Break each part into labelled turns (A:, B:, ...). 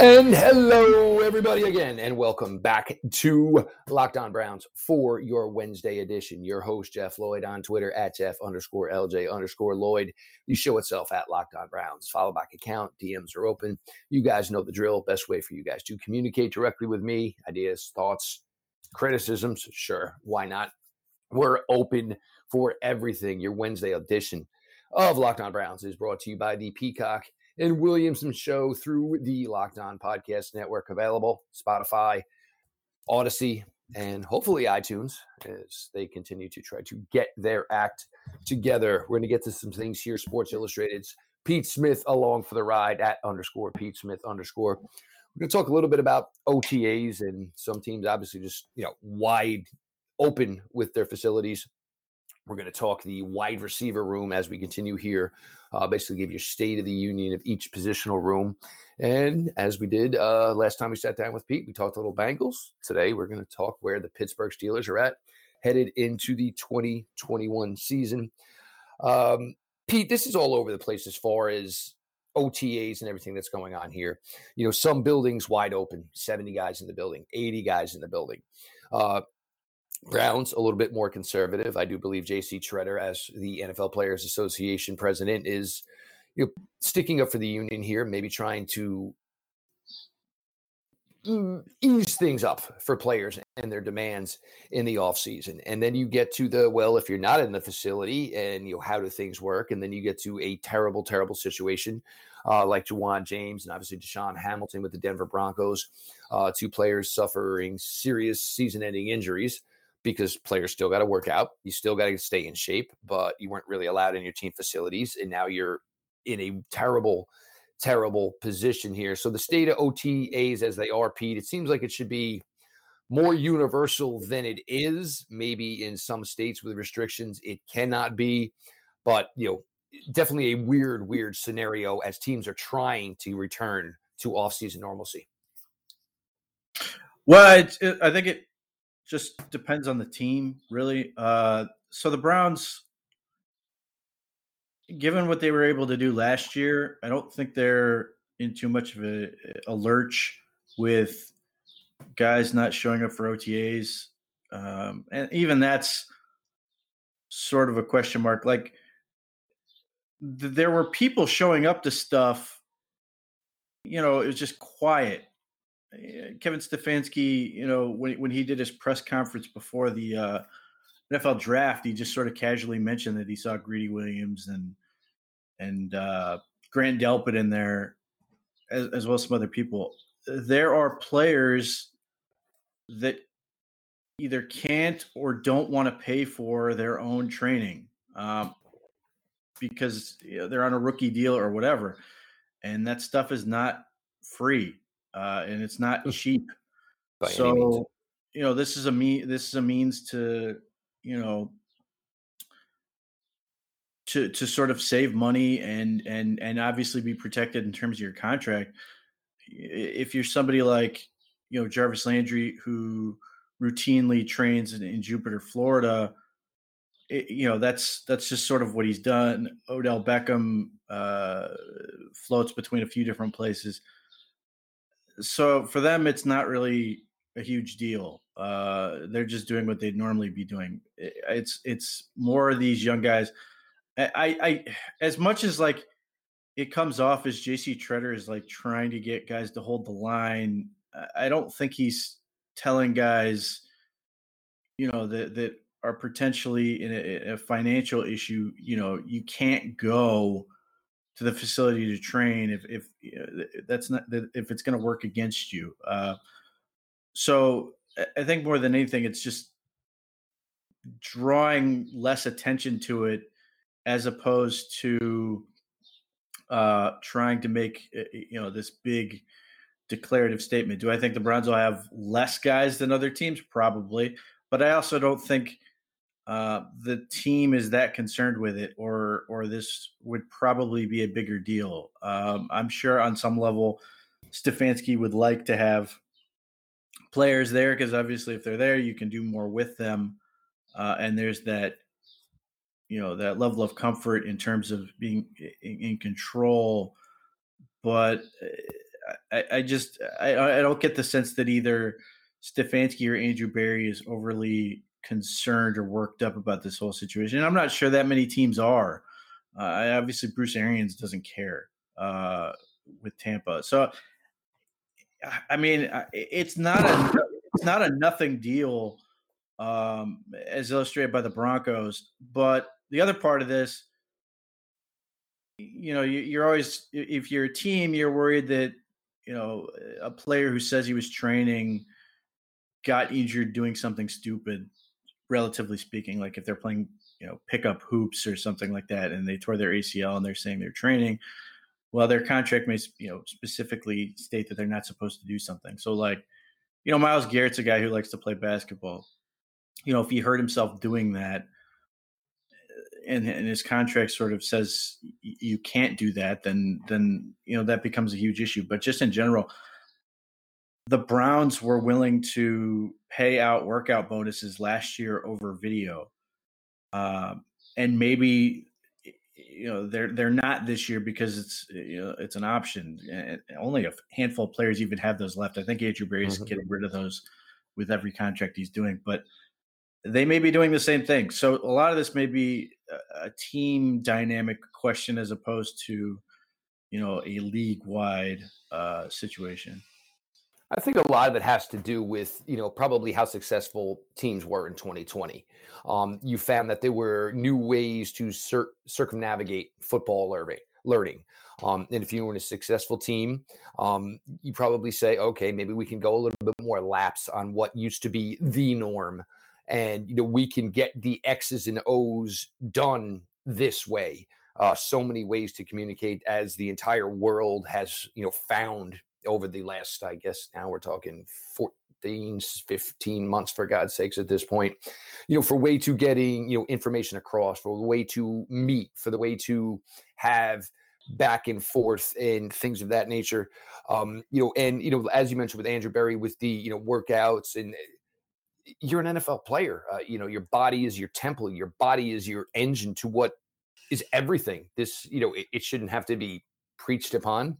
A: And hello, everybody, again, and welcome back to Locked On Browns for your Wednesday edition. Your host, Jeff Lloyd, on Twitter at Jeff underscore LJ underscore Lloyd. The show itself at Locked On Browns. Follow back account. DMs are open. You guys know the drill. Best way for you guys to communicate directly with me. Ideas, thoughts, criticisms. Sure, why not? We're open for everything. Your Wednesday edition of Locked On Browns is brought to you by the Peacock and Williamson Show through the Locked On Podcast Network, available Spotify, Odyssey, and hopefully iTunes as they continue to try to get their act together. We're going to get to some things here. Sports Illustrated's Pete Smith along for the ride at underscore Pete Smith underscore. We're going to talk a little bit about OTAs and some teams obviously just, you know, wide open with their facilities. We're going to talk the wide receiver room as we continue here uh, basically give you state of the union of each positional room. And as we did uh, last time we sat down with Pete, we talked a little Bengals. Today we're going to talk where the Pittsburgh Steelers are at, headed into the 2021 season. Um, Pete, this is all over the place as far as OTAs and everything that's going on here. You know, some buildings wide open, 70 guys in the building, 80 guys in the building. Uh, Browns a little bit more conservative. I do believe J.C. Tretter, as the NFL Players Association president, is you know, sticking up for the union here, maybe trying to ease things up for players and their demands in the offseason. And then you get to the well, if you're not in the facility and you know how do things work, and then you get to a terrible, terrible situation uh, like Ja'Wuan James and obviously DaeSean Hamilton with the Denver Broncos, uh, two players suffering serious season-ending injuries because players still got to work out. You still got to stay in shape, but you weren't really allowed in your team facilities. And now you're in a terrible, terrible position here. So the state of OTAs as they are, Pete, it seems like it should be more universal than it is. Maybe in some states with restrictions, it cannot be. But, you know, definitely a weird, weird scenario as teams are trying to return to offseason normalcy.
B: Well, it, I think it just depends on the team, really. Uh, so the Browns, given what they were able to do last year, I don't think they're in too much of a, a lurch with guys not showing up for OTAs. Um, and even that's sort of a question mark. Like, th- there were people showing up to stuff, you know, it was just quiet Kevin Stefanski, you know, when when he did his press conference before the uh, NFL draft, he just sort of casually mentioned that he saw Greedy Williams and and uh, Grant Delpit in there, as, as well as some other people. There are players that either can't or don't want to pay for their own training um, because you know, they're on a rookie deal or whatever, and that stuff is not free uh, and it's not hmm. cheap. By so, you know, this is a me. This is a means to, you know, to to sort of save money and and and obviously be protected in terms of your contract. If you're somebody like, you know, Jarvis Landry who routinely trains in, in Jupiter, Florida. It, you know that's that's just sort of what he's done. Odell Beckham uh, floats between a few different places so for them, it's not really a huge deal. Uh, they're just doing what they'd normally be doing. It's it's more of these young guys. I, I as much as like it comes off as JC Tretter is like trying to get guys to hold the line. I don't think he's telling guys, you know, that that are potentially in a, a financial issue. You know, you can't go to the facility to train if if that's not if it's going to work against you. Uh, so I think more than anything, it's just drawing less attention to it as opposed to uh, trying to make you know this big declarative statement. Do I think the Browns will have less guys than other teams? Probably, but I also don't think uh, the team is that concerned with it, or or this would probably be a bigger deal. Um, I'm sure on some level, Stefanski would like to have players there because obviously, if they're there, you can do more with them, uh, and there's that you know that level of comfort in terms of being in, in control. But uh, I, I just I, I don't get the sense that either Stefanski or Andrew Berry is overly concerned or worked up about this whole situation. And I'm not sure that many teams are. Uh, obviously, Bruce Arians doesn't care uh, with Tampa. So, I mean, it's not a it's not a nothing deal um, as illustrated by the Broncos. But the other part of this, you know, you, you're always if you're a team, you're worried that you know a player who says he was training got injured doing something stupid relatively speaking, like if they're playing, you know, pickup hoops or something like that, and they tore their ACL and they're saying they're training, well, their contract may, you know, specifically state that they're not supposed to do something. So, like, you know, Myles Garrett's a guy who likes to play basketball. You know, if he hurt himself doing that, and, and his contract sort of says you can't do that, then then you know that becomes a huge issue. But just in general, the Browns were willing to pay out workout bonuses last year over video, um, and maybe you know they're they're not this year because it's you know it's an option. And only a handful of players even have those left. I think Andrew Berry's mm-hmm. getting rid of those with every contract he's doing, but they may be doing the same thing. So a lot of this may be a, a team dynamic question as opposed to you know a league wide uh, situation.
A: I think a lot of it has to do with, you know, probably how successful teams were in 2020. Um, you found that there were new ways to cir- circumnavigate football learning. learning. Um, and if you were in a successful team, um, you probably say, okay, maybe we can go a little bit more laps on what used to be the norm. And, you know, we can get the X's and O's done this way. Uh, so many ways to communicate as the entire world has, you know, found over the last, I guess now we're talking 14, 15 months for God's sakes at this point, you know, for way to getting, you know, information across, for the way to meet, for the way to have back and forth and things of that nature. Um, you know, and you know, as you mentioned with Andrew Berry with the, you know, workouts and eh, you're an NFL player. Uh, you know, your body is your temple, your body is your engine to what is everything. This, you know, it, it shouldn't have to be preached upon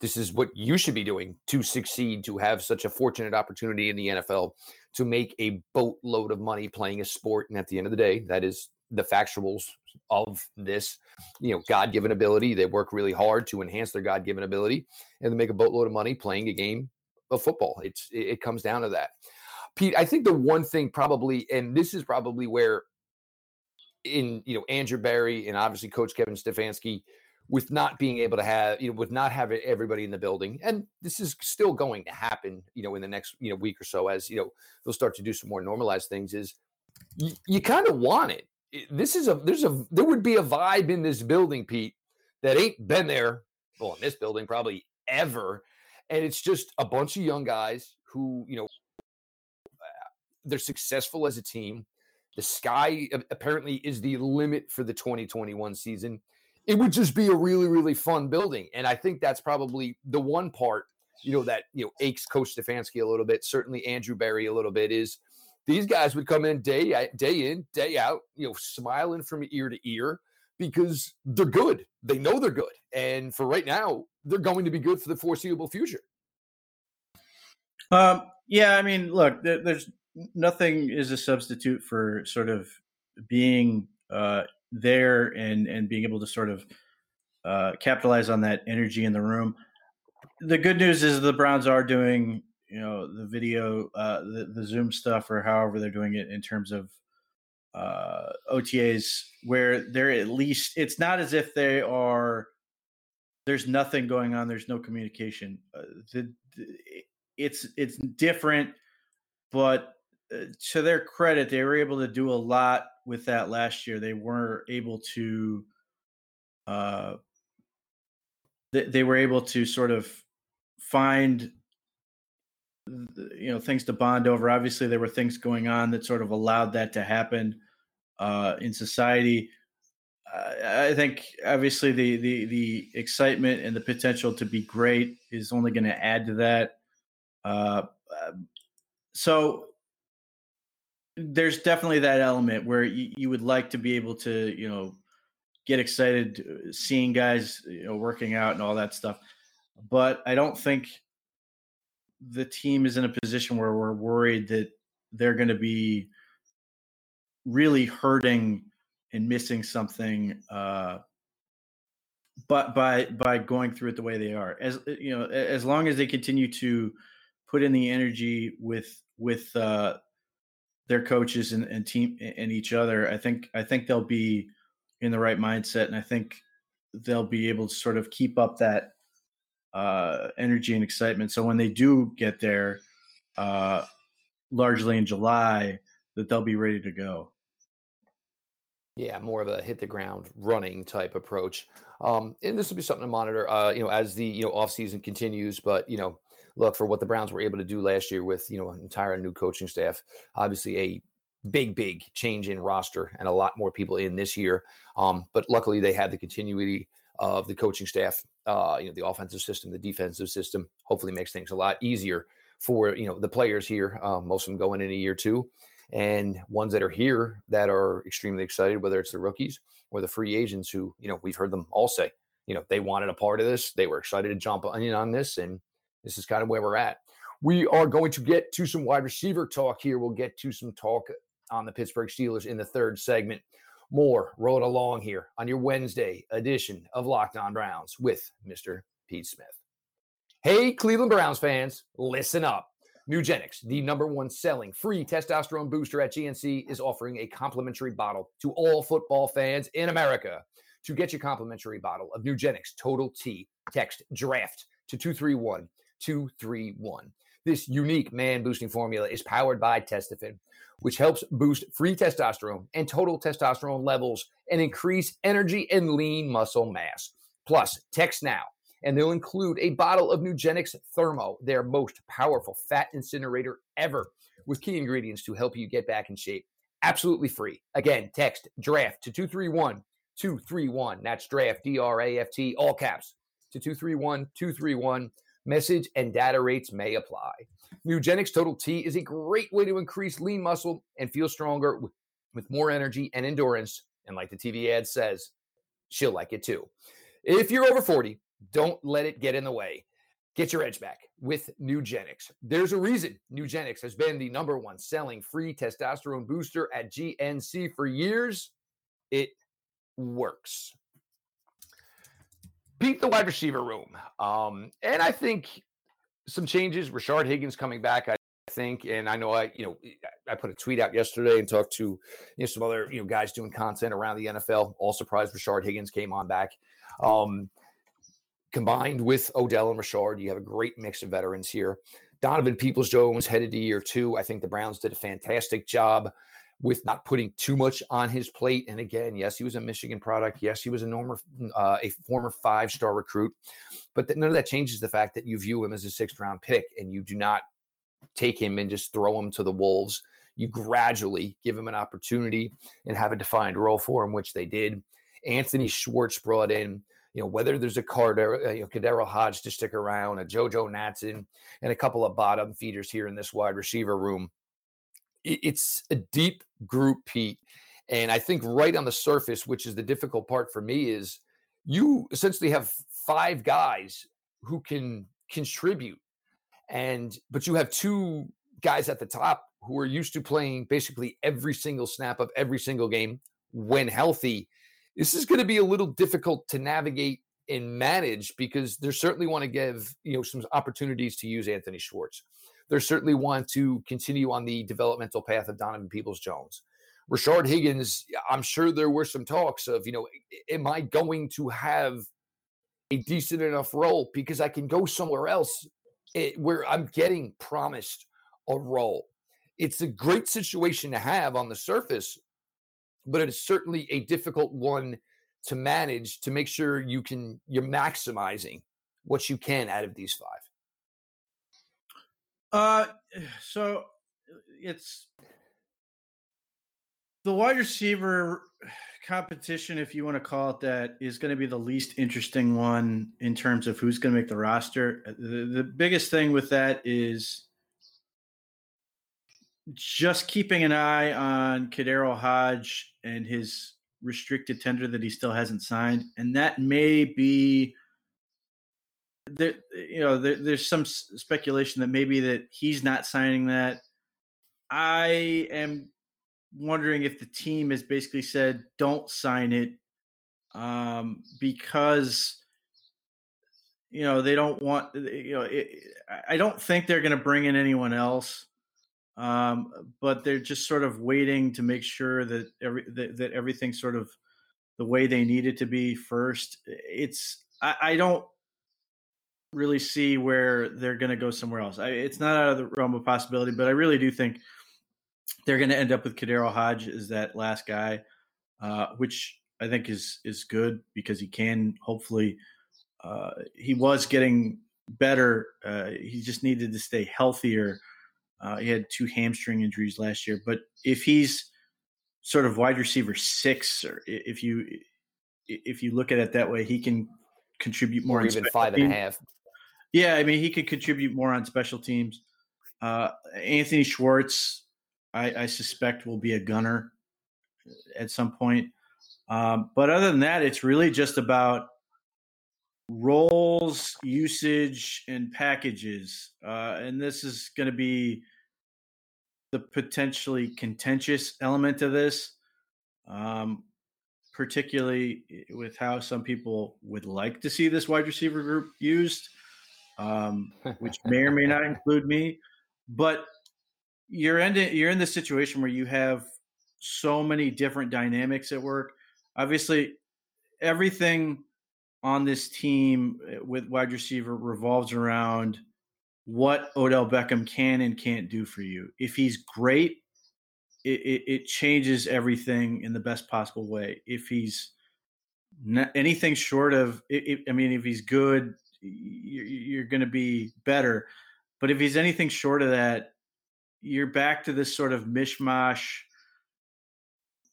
A: this is what you should be doing to succeed, to have such a fortunate opportunity in the NFL, to make a boatload of money playing a sport. And at the end of the day, that is the factuals of this, you know, God given ability. They work really hard to enhance their God given ability and to make a boatload of money playing a game of football. It's it comes down to that. Pete, I think the one thing probably, and this is probably where in you know Andrew Berry and obviously Coach Kevin Stefanski with not being able to have you know with not having everybody in the building and this is still going to happen you know in the next you know week or so as you know they'll start to do some more normalized things is you, you kind of want it. This is a there's a there would be a vibe in this building pete that ain't been there well in this building probably ever and it's just a bunch of young guys who you know they're successful as a team. The sky apparently is the limit for the 2021 season it would just be a really, really fun building. And I think that's probably the one part, you know, that, you know, aches Coach Stefanski a little bit, certainly Andrew Berry a little bit is these guys would come in day day in, day out, you know, smiling from ear to ear because they're good. They know they're good. And for right now, they're going to be good for the foreseeable future.
B: Um, yeah, I mean, look, there's nothing is a substitute for sort of being uh, there and and being able to sort of uh, capitalize on that energy in the room. The good news is the Browns are doing you know the video, uh, the, the Zoom stuff, or however they're doing it in terms of uh, OTAs, where they're at least it's not as if they are. There's nothing going on. There's no communication. Uh, the, the, it's it's different, but to their credit, they were able to do a lot with that last year. They were able to, uh, they, they were able to sort of find, you know, things to bond over. Obviously, there were things going on that sort of allowed that to happen. uh, in society. I think obviously the, the the excitement and the potential to be great is only going to add to that. Uh, um, so there's definitely that element where you, you, would like to be able to you know get excited uh, seeing guys you know working out and all that stuff. But i don't think the team is in a position where we're worried that they're going to be really hurting and missing something uh, but by by going through it the way they are. As you know as long as they continue to put in the energy with with uh, their coaches and, and team and each other i think i think they'll be in the right mindset and i think they'll be able to sort of keep up that uh, energy and excitement. So when they do get there, uh, largely in July, that they'll be ready to go.
A: Yeah, more of a hit the ground running type approach. Um, and this will be something to monitor, uh, you know, as the you know off season continues. But you know, look for what the Browns were able to do last year with you know an entire new coaching staff. Obviously, a big, big change in roster and a lot more people in this year. Um, but luckily, they had the continuity of the coaching staff, uh, you know, the offensive system, the defensive system, hopefully makes things a lot easier for, you know, the players here. Um, most of them going in a year two and ones that are here that are extremely excited, whether it's the rookies or the free agents who, you know, we've heard them all say, you know, they wanted a part of this. They were excited to jump in on this. And this is kind of where we're at. We are going to get to some wide receiver talk here. We'll get to some talk on the Pittsburgh Steelers in the third segment more rolling along here on your Wednesday edition of Locked On Browns with Mr. Pete Smith. Hey, Cleveland Browns fans, listen up. Nugenix, the number one selling free testosterone booster at GNC, is offering a complimentary bottle to all football fans in America. To get your complimentary bottle of Nugenix Total T, text DRAFT to 231 231. This unique man boosting formula is powered by Testofen which helps boost free testosterone and total testosterone levels and increase energy and lean muscle mass. Plus, text now and they'll include a bottle of Nugenix Thermo, their most powerful fat incinerator ever, with key ingredients to help you get back in shape. Absolutely free. Again, text DRAFT to 231 231. That's DRAFT, D R A F T, all caps, to 231 231. Message and data rates may apply. Nugenix Total T is a great way to increase lean muscle and feel stronger with, more energy and endurance. And like the TV ad says, she'll like it too. If you're over 40, don't let it get in the way. Get your edge back with Nugenix. There's a reason Nugenix has been the number one selling free testosterone booster at GNC for years. It works. Beat the wide receiver room. Um, and I think some changes. Rashard Higgins coming back, I think, and I know I, you know, I put a tweet out yesterday and talked to you know some other you know guys doing content around the NFL. All surprised Rashard Higgins came on back. Um, combined with Odell and Rashard, you have a great mix of veterans here. Donovan Peoples Jones headed to year two. I think the Browns did a fantastic job with not putting too much on his plate. And again, yes, he was a Michigan product. Yes, he was a, normal, uh, a former five star recruit. But none of that changes the fact that you view him as a sixth round pick and you do not take him and just throw him to the Wolves. You gradually give him an opportunity and have a defined role for him, which they did. Anthony Schwartz brought in, you know, whether there's a Carter, uh, you know, KhaDarel Hodge to stick around, a JoJo Natson, and a couple of bottom feeders here in this wide receiver room it's a deep group, Pete. And I think right on the surface, which is the difficult part for me, is you essentially have five guys who can contribute. And but you have two guys at the top who are used to playing basically every single snap of every single game when healthy. This is going to be a little difficult to navigate and manage because they certainly want to give you know some opportunities to use Anthony Schwartz they certainly want to continue on the developmental path of Donovan Peoples Jones. Rashard Higgins, I'm sure there were some talks of, you know, am I going to have a decent enough role because I can go somewhere else eh, where I'm getting promised a role. It's a great situation to have on the surface, but it is certainly a difficult one to manage to make sure you can you're maximizing what you can out of these five.
B: Uh, so it's the wide receiver competition, if you want to call it that, is going to be the least interesting one in terms of who's going to make the roster. Uh, the, the biggest thing with that is just keeping an eye on KhaDarel Hodge and his restricted tender that he still hasn't signed, and that may be there. You know, there, there's some speculation that maybe that he's not signing that. I am wondering if the team has basically said don't sign it um, because you know they don't want you know it, I don't think they're going to bring in anyone else, um, but they're just sort of waiting to make sure that every that, that everything's sort of the way they need it to be first. It's I, I don't really see where they're going to go somewhere else. I, it's not out of the realm of possibility, but I really do think they're going to end up with KhaDarel Hodge as that last guy, uh, which I think is is good because he can hopefully. Uh, he was getting better. Uh, he just needed to stay healthier. Uh, he had two hamstring injuries last year, but if he's sort of wide receiver six, or if you if you look at it that way, he can contribute more.
A: Or even five and a half.
B: Yeah, I mean, he could contribute more on special teams. Uh, Anthony Schwartz I, I suspect will be a gunner at some point. Um, but other than that, it's really just about roles, usage, and packages. Uh, and this is going to be the potentially contentious element of this, um, particularly with how some people would like to see this wide receiver group used, um, which may or may not include me. But you're in you're in the situation where you have so many different dynamics at work. Obviously, everything on this team eh, with wide receiver revolves around what Odell Beckham can and can't do for you. If he's great, it, it, it changes everything in the best possible way. If he's not, anything short of, it, I mean, if he's good, you're, going to be better. But if he's anything short of that, you're back to this sort of mishmash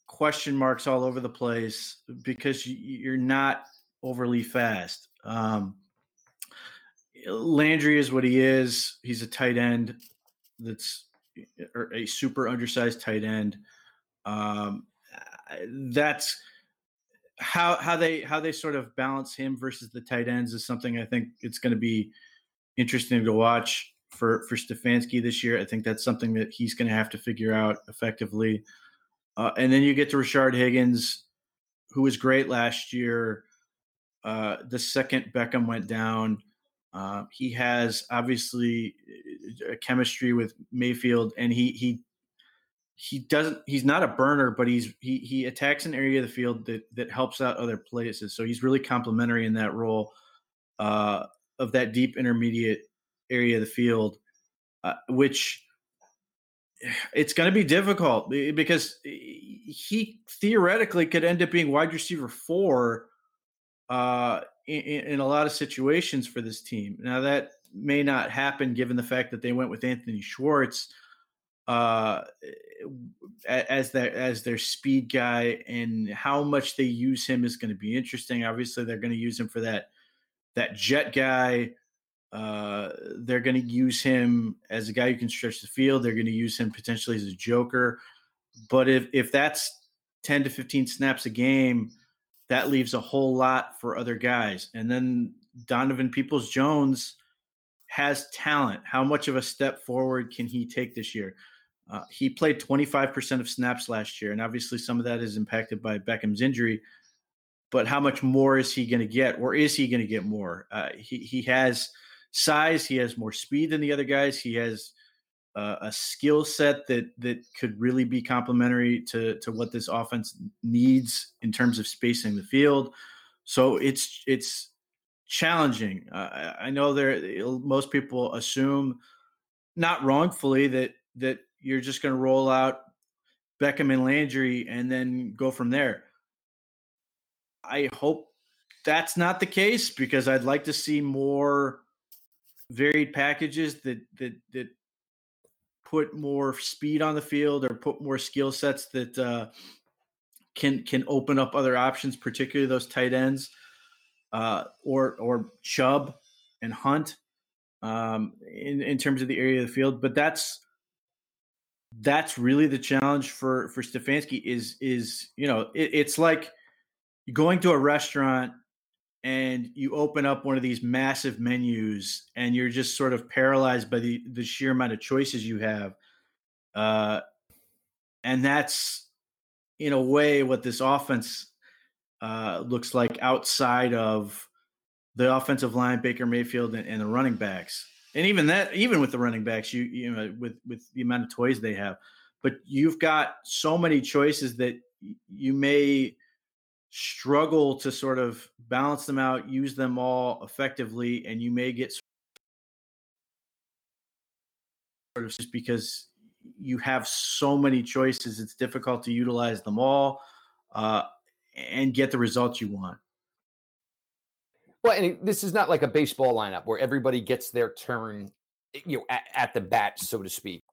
B: question marks all over the place because you're not overly fast. Um, Landry is what he is. He's a tight end that's a super undersized tight end. Um, that's how how they how they sort of balance him versus the tight ends is something I think it's going to be interesting to watch for for Stefanski this year. I think that's something that he's going to have to figure out effectively. Uh, and then you get to Rashard Higgins, who was great last year. Uh, the second Beckham went down, uh, he has obviously a chemistry with Mayfield, and he he he doesn't. He's not a burner, but he's he he attacks an area of the field that that helps out other places. So he's really complementary in that role uh, of that deep intermediate area of the field, uh, which it's going to be difficult because he theoretically could end up being wide receiver four uh, in, in, a lot of situations for this team. Now that may not happen given the fact that they went with Anthony Schwartz uh, as their as their speed guy, and how much they use him is going to be interesting. Obviously, they're going to use him for that that jet guy uh, they're going to use him as a guy who can stretch the field. They're going to use him potentially as a joker. But if if that's 10 to 15 snaps a game, that leaves a whole lot for other guys. And then Donovan Peoples Jones has talent. How much of a step forward can he take this year? Uh, he played 25% of snaps last year, and obviously some of that is impacted by Beckham's injury. But how much more is he going to get, or is he going to get more? Uh, he he has size. He has more speed than the other guys. He has uh, a skill set that that could really be complementary to to what this offense needs in terms of spacing the field. So it's it's challenging. Uh, I know there most people assume, not wrongfully, that that you're just going to roll out Beckham and Landry and then go from there. I hope that's not the case because I'd like to see more varied packages that that that put more speed on the field or put more skill sets that uh, can can open up other options, particularly those tight ends, uh, or or Chubb and Hunt um, in in terms of the area of the field. But that's that's really the challenge for for Stefanski is is you know it, it's like going to a restaurant and you open up one of these massive menus and you're just sort of paralyzed by the the sheer amount of choices you have uh and that's in a way what this offense uh looks like outside of the offensive line baker mayfield and, and the running backs and even that even with the running backs you you know with with the amount of toys they have but you've got so many choices that you may struggle to sort of balance them out, use them all effectively, and you may get sort of just because you have so many choices, it's difficult to utilize them all uh, and get the results you want.
A: Well, and this is not like a baseball lineup where everybody gets their turn, eh, you know, at, at the bat, so to speak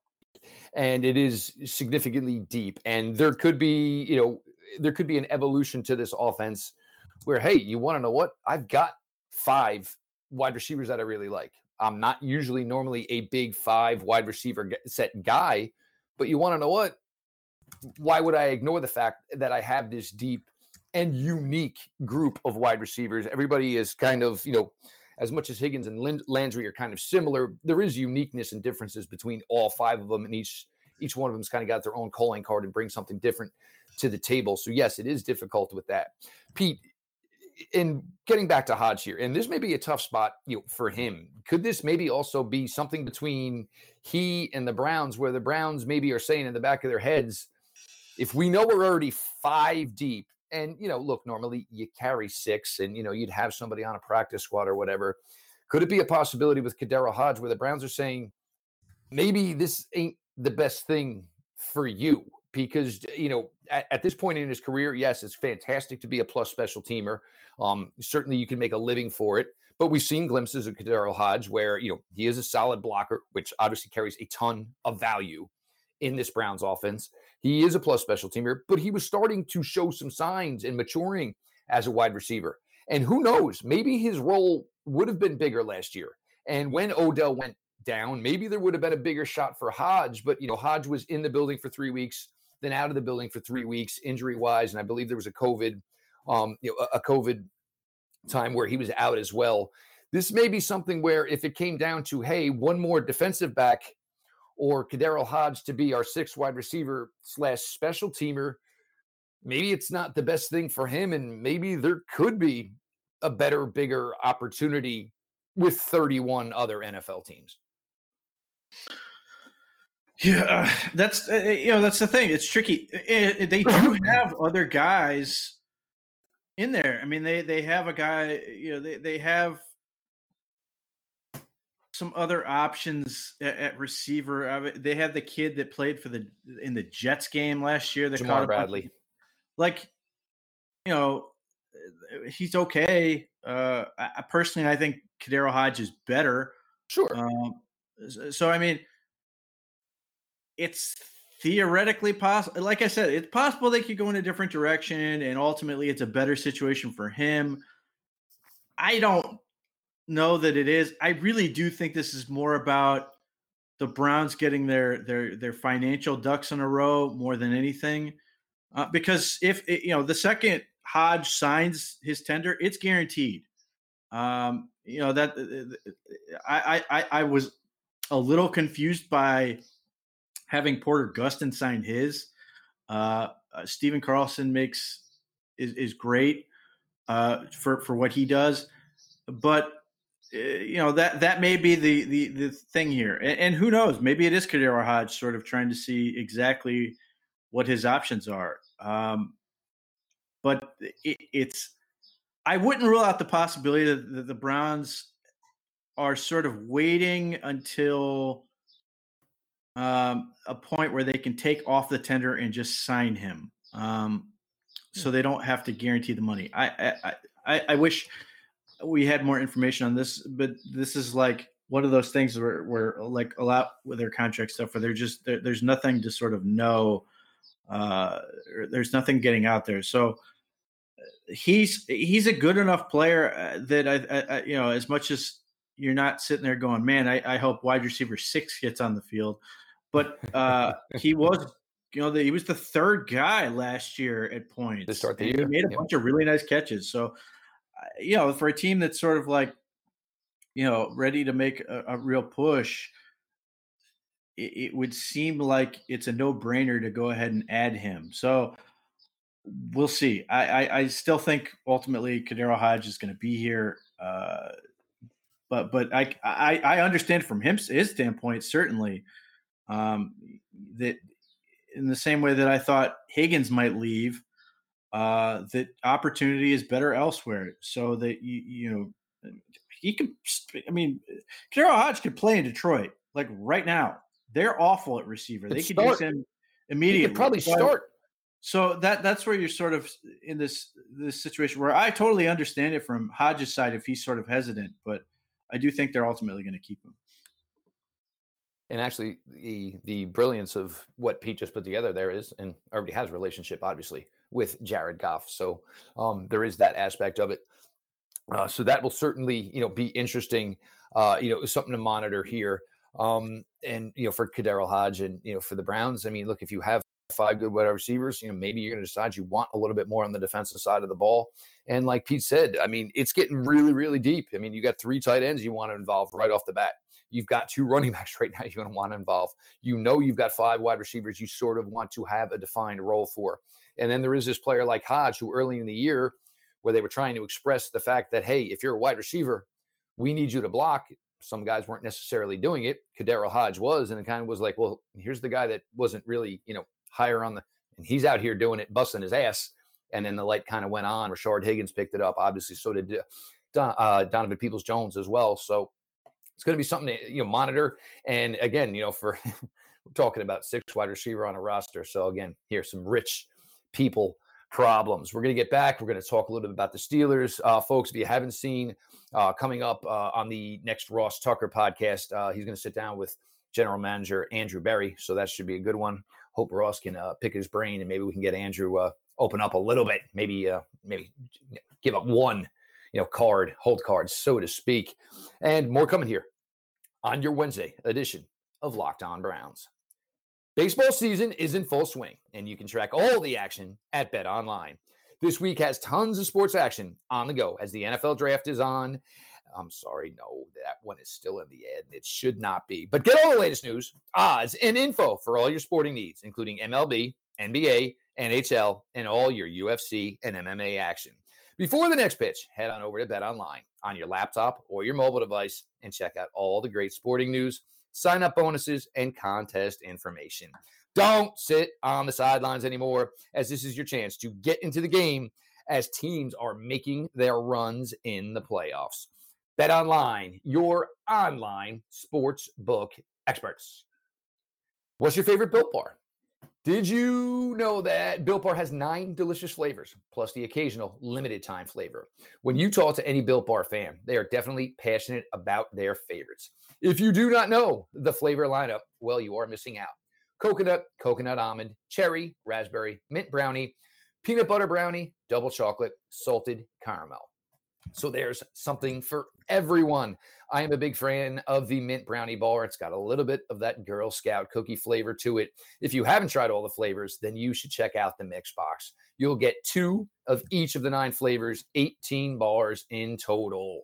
A: and it is significantly deep. And there could be, you know, there could be an evolution to this offense where, hey, you want to know what? I've got five wide receivers that I really like. I'm not usually normally a big five wide receiver set guy, but you want to know what? Why would I ignore the fact that I have this deep and unique group of wide receivers? Everybody is kind of, you know, as much as Higgins and Landry are kind of similar, there is uniqueness and differences between all five of them, and each each one of them's kind of got their own calling card and bring something different to the table. So yes, it is difficult with that. Pete, in getting back to Hodge here, and this may be a tough spot you know, for him. Could this maybe also be something between he and the Browns, where the Browns maybe are saying in the back of their heads, if we know we're already five deep, and you know, look, normally you carry six, and you know, you'd have somebody on a practice squad or whatever. Could it be a possibility with KhaDarel Hodge where the Browns are saying maybe this ain't the best thing for you? because you know at, at, this point in his career, yes, it's fantastic to be a plus special teamer. Um, certainly, you can make a living for it. But we've seen glimpses of KhaDarel Hodge where you know he is a solid blocker, which obviously carries a ton of value in this Browns offense. He is a plus special teamer, but he was starting to show some signs and maturing as a wide receiver. And who knows, maybe his role would have been bigger last year. And when Odell went down, maybe there would have been a bigger shot for Hodge. But you know, Hodge was in the building for three weeks then out of the building for three weeks, injury wise, and I believe there was a COVID, um, you know, a COVID time where he was out as well. This may be something where if it came down to hey, one more defensive back or KhaDarel Hodge to be our sixth wide receiver slash special teamer, maybe it's not the best thing for him, and maybe there could be a better, bigger opportunity with 31 other NFL teams.
B: Yeah, that's uh, you know that's the thing. It's tricky. It, it, they do have other guys in there. I mean, they they have a guy. You know, they they have some other options at, at receiver. I they have the kid that played for the in the Jets game last year. That
A: Jamar Bradley.
B: Like, you know, he's okay. Uh, I, personally, I think KhaDarel Hodge is better.
A: Sure.
B: Um, so I mean it's theoretically possible. Like I said, it's possible they could go in a different direction, and ultimately, it's a better situation for him. I don't know that it is. I really do think this is more about the Browns getting their their their financial ducks in a row more than anything. Uh, because if it, you know the second Hodge signs his tender, it's guaranteed. Um, you know that uh, uh, I, I I was a little confused by having Porter Gustin sign his. Uh, uh, Stephen Carlson makes is, is great uh, for for what he does, but you know that that may be the the, the thing here, and, and who knows? Maybe it is KhaDarel Hodge sort of trying to see exactly what his options are. Um, but it, it's I wouldn't rule out the possibility that the, the Browns are sort of waiting until um, a point where they can take off the tender and just sign him, um, so they don't have to guarantee the money. I, I I I wish we had more information on this, but this is like one of those things where, where like a lot with their contract stuff where they're just there's nothing to sort of know uh, there's nothing getting out there. So he's he's a good enough player uh, that I, I, you know as much as you're not sitting there going man I, I hope wide receiver six gets on the field but uh, he was you know the, he was the third guy last year at points
A: to start the
B: year
A: he
B: made a bunch of really nice catches. So you know for a team that's sort of like you know, ready to make a, a real push, it, it, would seem like it's a no brainer to go ahead and add him. So we'll see. I, I, I still think ultimately KhaDarel Hodge is going to be here. Uh, but but I, I, I understand from him his standpoint certainly um, that in the same way that I thought Higgins might leave, uh, that opportunity is better elsewhere. So that you you know he could. I mean, KhaDarel Hodge could play in Detroit like right now. They're awful at receiver. They could start. use him immediately. He
A: could probably start.
B: So that that's where you're sort of in this this situation where I totally understand it from Hodges' side if he's sort of hesitant, but I do think they're ultimately going to keep him.
A: And actually, the the brilliance of what Pete just put together there is, and already has a relationship, obviously, with Jared Goff. So um, there is that aspect of it. Uh, so that will certainly, you know, be interesting. Uh, you know, something to monitor here. Um, and you know, for KhaDarel Hodge and you know, for the Browns, I mean, look, if you have five good wide receivers, you know, maybe you're going to decide you want a little bit more on the defensive side of the ball. And like Pete said, I mean, it's getting really, really deep. I mean, you got three tight ends you want to involve right off the bat. You've got two running backs right now you're going to want to involve. You know, you've got five wide receivers you sort of want to have a defined role for. And then there is this player like Hodge who early in the year where they were trying to express the fact that, hey, if you're a wide receiver, we need you to block. Some guys weren't necessarily doing it. KhaDarel Hodge was, and it kind of was like, well, here's the guy that wasn't really, you know, higher on the, and he's out here doing it, busting his ass. And then the light kind of went on. Rashard Higgins picked it up. Obviously, so did uh, uh Donovan Peoples Jones as well. So it's going to be something to you know monitor. And again, you know, for we're talking about six wide receiver on a roster. So again, here's some rich people problems. We're going to get back. We're going to talk a little bit about the Steelers. Uh, folks, if you haven't seen, uh, coming up uh, on the next Ross Tucker podcast, uh, he's going to sit down with general manager Andrew Berry. So that should be a good one. Hope Ross can uh, pick his brain and maybe we can get Andrew uh, open up a little bit. Maybe maybe give up one, you know, card, hold card, so to speak. And more coming here on your Wednesday edition of Locked On Browns. Baseball season is in full swing, and you can track all the action at Bet Online. This week has tons of sports action on the go as the NFL draft is on. I'm sorry, no, that one is still in the ad. It should not be. But get all the latest news, odds, and info for all your sporting needs, including MLB, NBA, NHL, and all your UFC and MMA action. Before the next pitch, head on over to Bet Online on your laptop or your mobile device and check out all the great sporting news sign up bonuses, and contest information. Don't sit on the sidelines anymore, as this is your chance to get into the game as teams are making their runs in the playoffs. Bet online, your online sports book experts. What's your favorite built bar? Did you know that Built Bar has nine delicious flavors, plus the occasional limited time flavor? When you talk to any Built Bar fan, they are definitely passionate about their favorites. If you do not know the flavor lineup, well, you are missing out. Coconut, coconut almond, cherry, raspberry, mint brownie, peanut butter brownie, double chocolate, salted caramel. So there's something for everyone. I am a big fan of the mint brownie bar. It's got a little bit of that Girl Scout cookie flavor to it. If you haven't tried all the flavors, then you should check out the mix box. You'll get two of each of the nine flavors, 18 bars in total.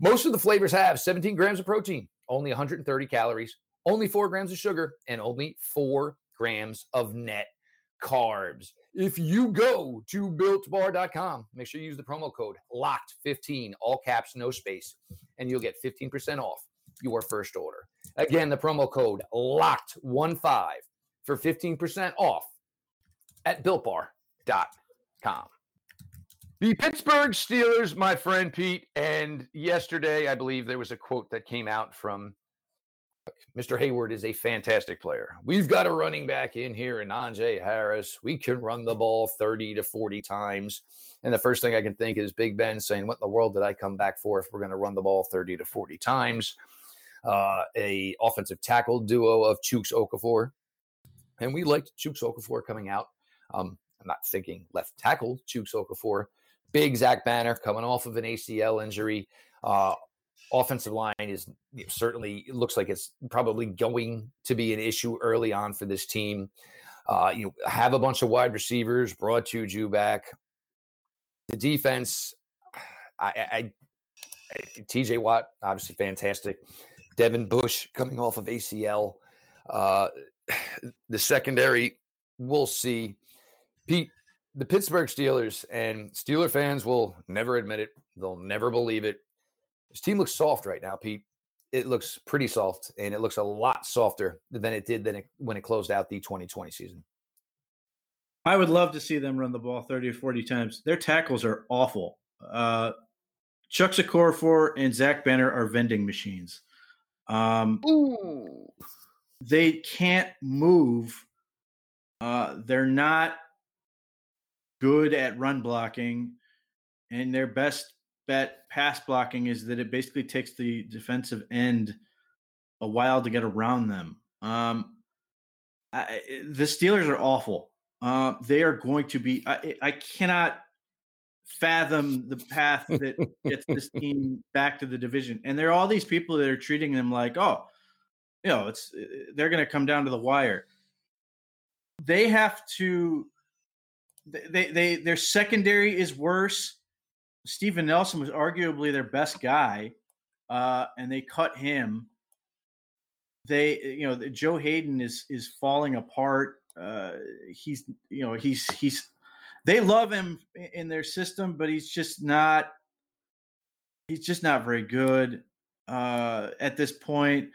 A: Most of the flavors have 17 grams of protein, only 130 calories, only four grams of sugar, and only four grams of net carbs. If you go to builtbar.com, make sure you use the promo code LOCKED15, all caps, no space, and you'll get 15% off your first order. Again, the promo code LOCKED15 for 15% off at builtbar.com. The Pittsburgh Steelers, my friend Pete, and yesterday I believe there was a quote that came out from Mr. Hayward is a fantastic player. We've got a running back in here in Najee Harris. We can run the ball 30 to 40 times. And the first thing I can think is Big Ben saying, What in the world did I come back for if we're going to run the ball 30 to 40 times? uh, a offensive tackle duo of Chuks Okafor, and we liked Chuks Okafor coming out. Um, I'm not thinking left tackle Chuks Okafor. Big Zach Banner coming off of an ACL injury. Uh, offensive line is you know, certainly looks like it's probably going to be an issue early on for this team. Uh, you know, have a bunch of wide receivers, brought to Juju back. The defense, I, I, I TJ Watt, obviously fantastic. Devin Bush coming off of ACL. Uh, the secondary, we'll see. Pete, the Pittsburgh Steelers and Steeler fans will never admit it. They'll never believe it. This team looks soft right now, Pete. It looks pretty soft, and it looks a lot softer than it did than it, when it closed out the 2020 season.
B: I would love to see them run the ball 30 or 40 times. Their tackles are awful. Uh, Chuck Okorafor and Zach Banner are vending machines. Um, Ooh. They can't move. Uh, they're not good at run blocking, and their best bet pass blocking is that it basically takes the defensive end a while to get around them. Um, I, the Steelers are awful. Uh, they are going to be. I, I cannot fathom the path that gets this team back to the division. And there are all these people that are treating them like, oh, you know, it's they're going to come down to the wire. They have to. They they their secondary is worse. Steven Nelson was arguably their best guy, uh, and they cut him. They, you know, Joe Haden is is falling apart. Uh, he's, you know, he's he's. They love him in their system, but he's just not. He's just not very good uh, at this point.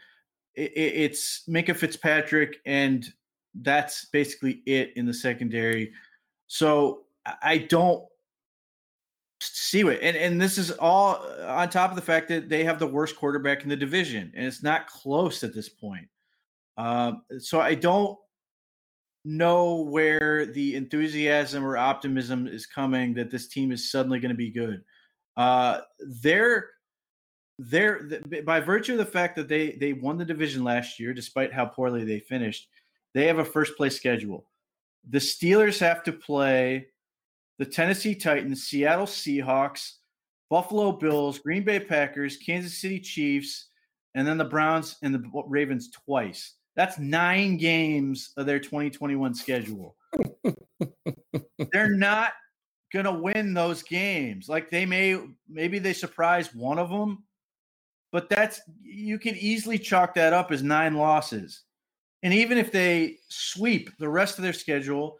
B: It, it, it's Minkah Fitzpatrick, and that's basically it in the secondary. So I don't see it. And and this is all uh, on top of the fact that they have the worst quarterback in the division, and it's not close at this point. Um, so I don't know where the enthusiasm or optimism is coming that this team is suddenly going to be good. Uh, they're they're by virtue of the fact that they they won the division last year, despite how poorly they finished, they have a first place schedule. The Steelers have to play the Tennessee Titans, Seattle Seahawks, Buffalo Bills, Green Bay Packers, Kansas City Chiefs, and then the Browns and the Ravens twice. That's nine games of their 2021 schedule. They're not going to win those games. Like they may, maybe they surprise one of them, but that's, you can easily chalk that up as nine losses. And even if they sweep the rest of their schedule,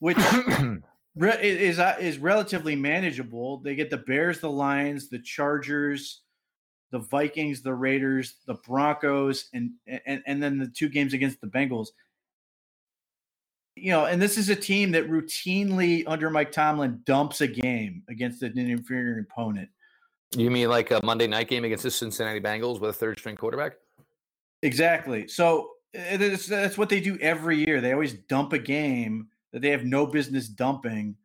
B: which is uh, is relatively manageable. They get the Bears, the Lions, the Chargers, the Vikings, the Raiders, the Broncos, and and and then the two games against the Bengals. You know, and this is a team that routinely under Mike Tomlin dumps a game against an inferior opponent.
A: You mean like a Monday night game against the Cincinnati Bengals with a third string quarterback?
B: Exactly. So that's what they do every year. They always dump a game that they have no business dumping.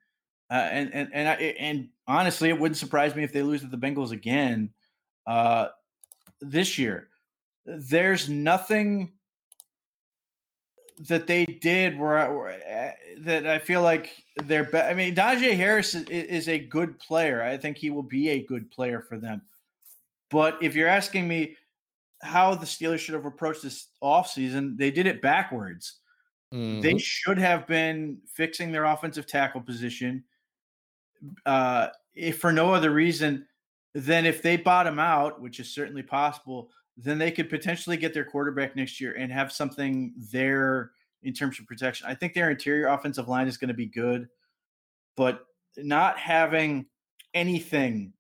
B: Uh, and and and I, and honestly, it wouldn't surprise me if they lose to the Bengals again uh, this year. There's nothing that they did where, where uh, that I feel like they're. Be- I mean, Najee Harris is, is a good player. I think he will be a good player for them. But if you're asking me how the Steelers should have approached this offseason, they did it backwards. Mm-hmm. They should have been fixing their offensive tackle position, uh, if for no other reason than if they bottom out, which is certainly possible, then they could potentially get their quarterback next year and have something there in terms of protection. I think their interior offensive line is going to be good, but not having anything,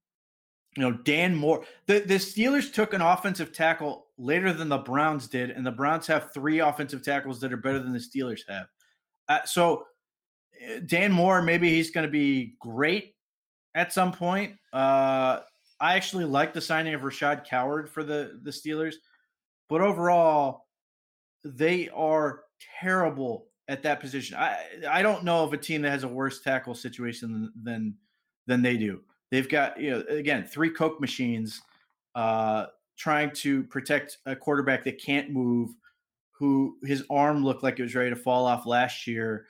B: you know, Dan Moore. The the Steelers took an offensive tackle later than the Browns did, and the Browns have three offensive tackles that are better than the Steelers have. Uh, so eh, Dan Moore, maybe he's going to be great at some point. Uh, I actually like the signing of Rashad Coward for the the Steelers, but overall, they are terrible at that position. I I don't know of a team that has a worse tackle situation than than, than they do. They've got you know again three coke machines. Uh, trying to protect a quarterback that can't move, who his arm looked like it was ready to fall off last year,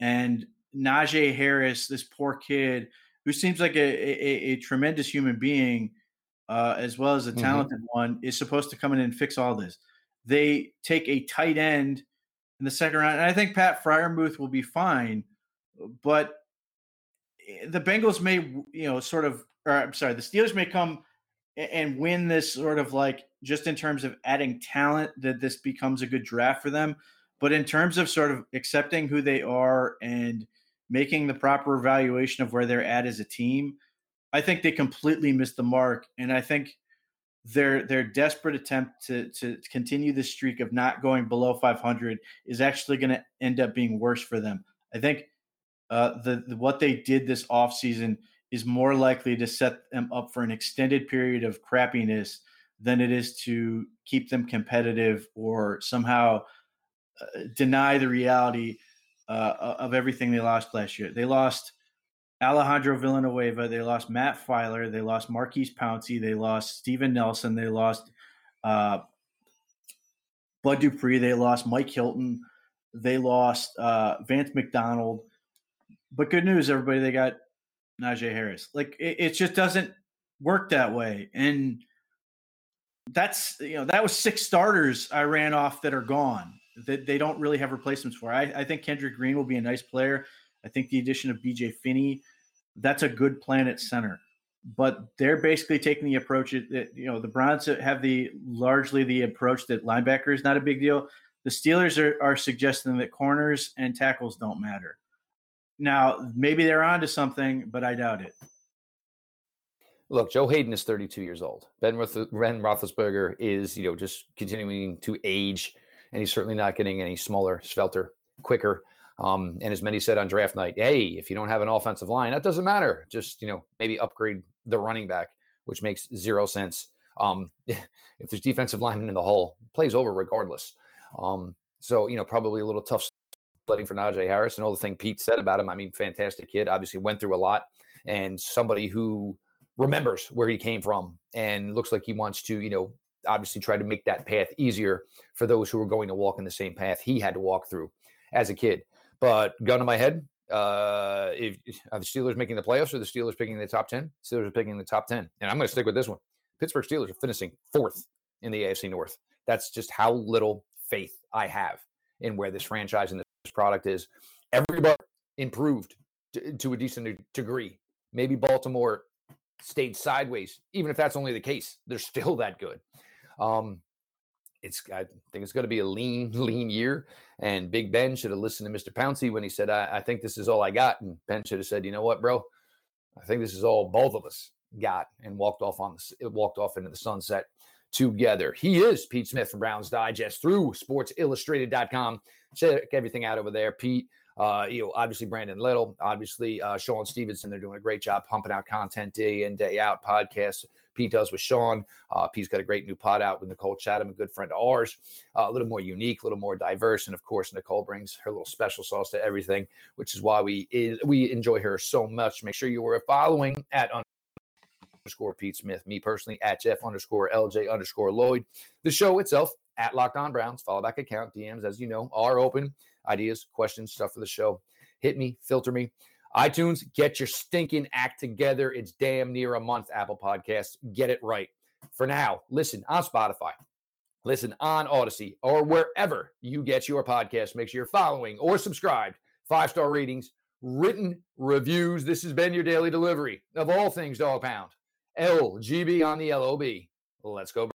B: and Najee Harris, this poor kid who seems like a, a, a tremendous human being, uh, as well as a mm-hmm. talented mm-hmm. one, is supposed to come in and fix all this. They take a tight end in the second round, and I think Pat Freiermuth will be fine, but eh, the Bengals may, you know, sort of, or I'm sorry, the Steelers may come and win this sort of like just in terms of adding talent that this becomes a good draft for them. But in terms of sort of accepting who they are and making the proper evaluation of where they're at as a team i think they completely missed the mark. And i think their their desperate attempt to to continue the streak of not going below 500 is actually going to end up being worse for them. I think uh, the, the what they did this offseason – is more likely to set them up for an extended period of crappiness than it is to keep them competitive or somehow uh, deny the reality uh, of everything they lost last year. They lost Alejandro Villanueva, they lost Matt Feiler, they lost Maurkice Pouncey, they lost Steven Nelson, they lost uh, Bud Dupree, they lost Mike Hilton, they lost uh, Vance McDonald. But good news, everybody, they got Najee Harris. Like it, it just doesn't work that way. And that's you know that was six starters I ran off that are gone that they don't really have replacements for. I, I think Kendrick Green will be a nice player. I think the addition of BJ Finney, that's a good plan at center. But they're basically taking the approach that you know the Browns have the largely the approach that linebacker is not a big deal. The Steelers are, are suggesting that corners and tackles don't matter. Now, maybe they're onto something, but I doubt it.
A: Look, Joe Haden is 32 years old. Ben, Roth- ben Roethlisberger is, you know, just continuing to age, and he's certainly not getting any smaller, svelter, quicker. Um, and as many said on draft night, hey, if you don't have an offensive line, that doesn't matter. Just you know, maybe upgrade the running back, which makes zero sense. Um, if there's defensive linemen in the hole, plays over regardless. Um, so you know, probably a little tough sledding for Najee Harris and all the thing Pete said about him. I mean, fantastic kid. Obviously, went through a lot, and somebody who remembers where he came from and looks like he wants to, you know, obviously try to make that path easier for those who are going to walk in the same path he had to walk through as a kid. But gun to my head, uh, if are the Steelers making the playoffs or the Steelers picking the top 10? Steelers are picking the top 10. And I'm going to stick with this one. Pittsburgh Steelers are finishing fourth in the AFC North. That's just how little faith I have in where this franchise and product is everybody improved to, to a decent degree. Maybe Baltimore stayed sideways, even if that's only the case. They're still that good. Um, it's I think it's going to be a lean, lean year. And Big Ben should have listened to Mr. Pouncey when he said, I, I, think this is all I got." And Ben should have said, "You know what, bro? I think this is all both of us got," and walked off on the walked off into the sunset together. He is Pete Smith from Browns Digest through SportsIllustrated.com. Check everything out over there, Pete. Uh, you know, obviously Brandon Little, obviously uh, Sean Stevenson. They're doing a great job pumping out content day in day out. Podcasts Pete does with Sean. Uh, Pete's got a great new pod out with Nicole Chatham, a good friend of ours. Uh, a little more unique, a little more diverse, and of course, Nicole brings her little special sauce to everything, which is why we is, we enjoy her so much. Make sure you are following at underscore Pete Smith. Me personally at Jeff underscore LJ underscore Lloyd. The show itself at Locked On Browns. Follow back account. DMs, as you know, are open. Ideas, questions, stuff for the show. Hit me, filter me. iTunes, get your stinking act together. It's damn near a month, Apple Podcasts. Get it right. For now, listen on Spotify, listen on Audacy, or wherever you get your podcast. Make sure you're following or subscribed. Five star ratings, written reviews. This has been your daily delivery of all things dog pound. LGB on the LOB. Let's go.